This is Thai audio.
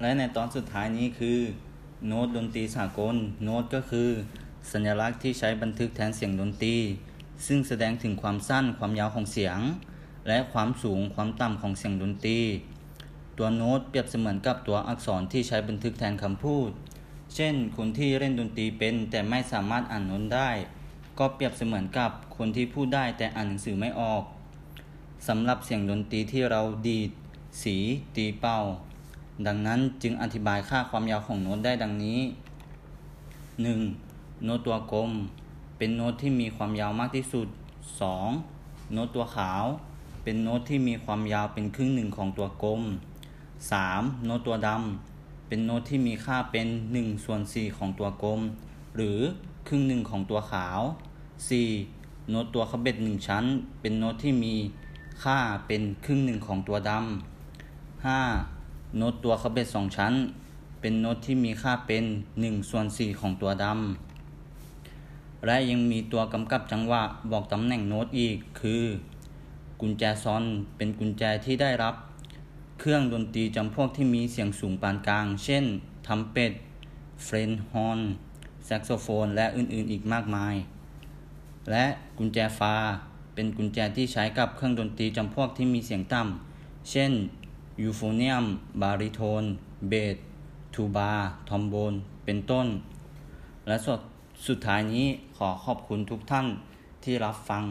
และในตอนสุดท้ายนี้คือโน้ตดนตรีสากล โน้ตก็คือ สัญลักษณ์ที่ใช้บันทึกแทนเสียงดนตรี ซึ่งแสดงถึงความสั้นความยาวของเสียง และความสูงความต่ำของเสียงดนตรี ตัวโน้ตเปรียบเสมือนกับตัวอักษรที่ใช้บันทึกแทนคำพูด เช่น คนที่เล่นดนตรีเป็นแต่ไม่สามารถอ่านโน้ตได้ ก็เปรียบเสมือนกับคนที่พูดได้แต่อ่านหนังสือไม่ออกสำหรับเสียงดนตรีที่เราดีด สี ตีเป่า ดังนั้นจึงอธิบายค่าความยาวของโน้ตได้ดังนี้ 1. โน้ตตัวกลม เป็นโน้ตที่มีความยาวมากที่สุด 2. โน้ตตัวขาว เป็นโน้ตที่มีความยาวเป็นครึ่งหนึ่งของตัวกลม 3. โน้ตตัวดำ เป็นโน้ตที่มีค่าเป็น1ส่วน4ของตัวกลม หรือครึ่งหนึ่งของตัวขาว 4. โน้ตตัวขบเบ็ดหนึ่งชั้น เป็นโน้ตที่มีค่าเป็นครึ่งหนึ่งของตัวดำ 5. โน้ตตัวขบเบ็ดสองชั้น เป็นโน้ตที่มีค่าเป็น1ส่วน4ของตัวดำและยังมีตัวกำกับจังหวะบอกตำแหน่งโน้ตอีก คือ กุญแจซอลเป็นกุญแจที่ใช้กับ เครื่องดนตรีจำพวกที่มีเสียงสูงปานกลาง เช่นทรัมเป็ตเฟรนช์ฮอร์นแซกโซโฟน และอื่นๆอีกมากมาย และกุญแจฟา เป็นกุญแจที่ใช้กับเครื่องดนตรีจำพวกที่มีเสียงต่ำ เช่น ยูโฟเนียม บาริโทน เบสทูบา ทรอมโบน เป็นต้น และสุดสุดท้ายนี้ขอขอบคุณทุกท่านที่รับฟัง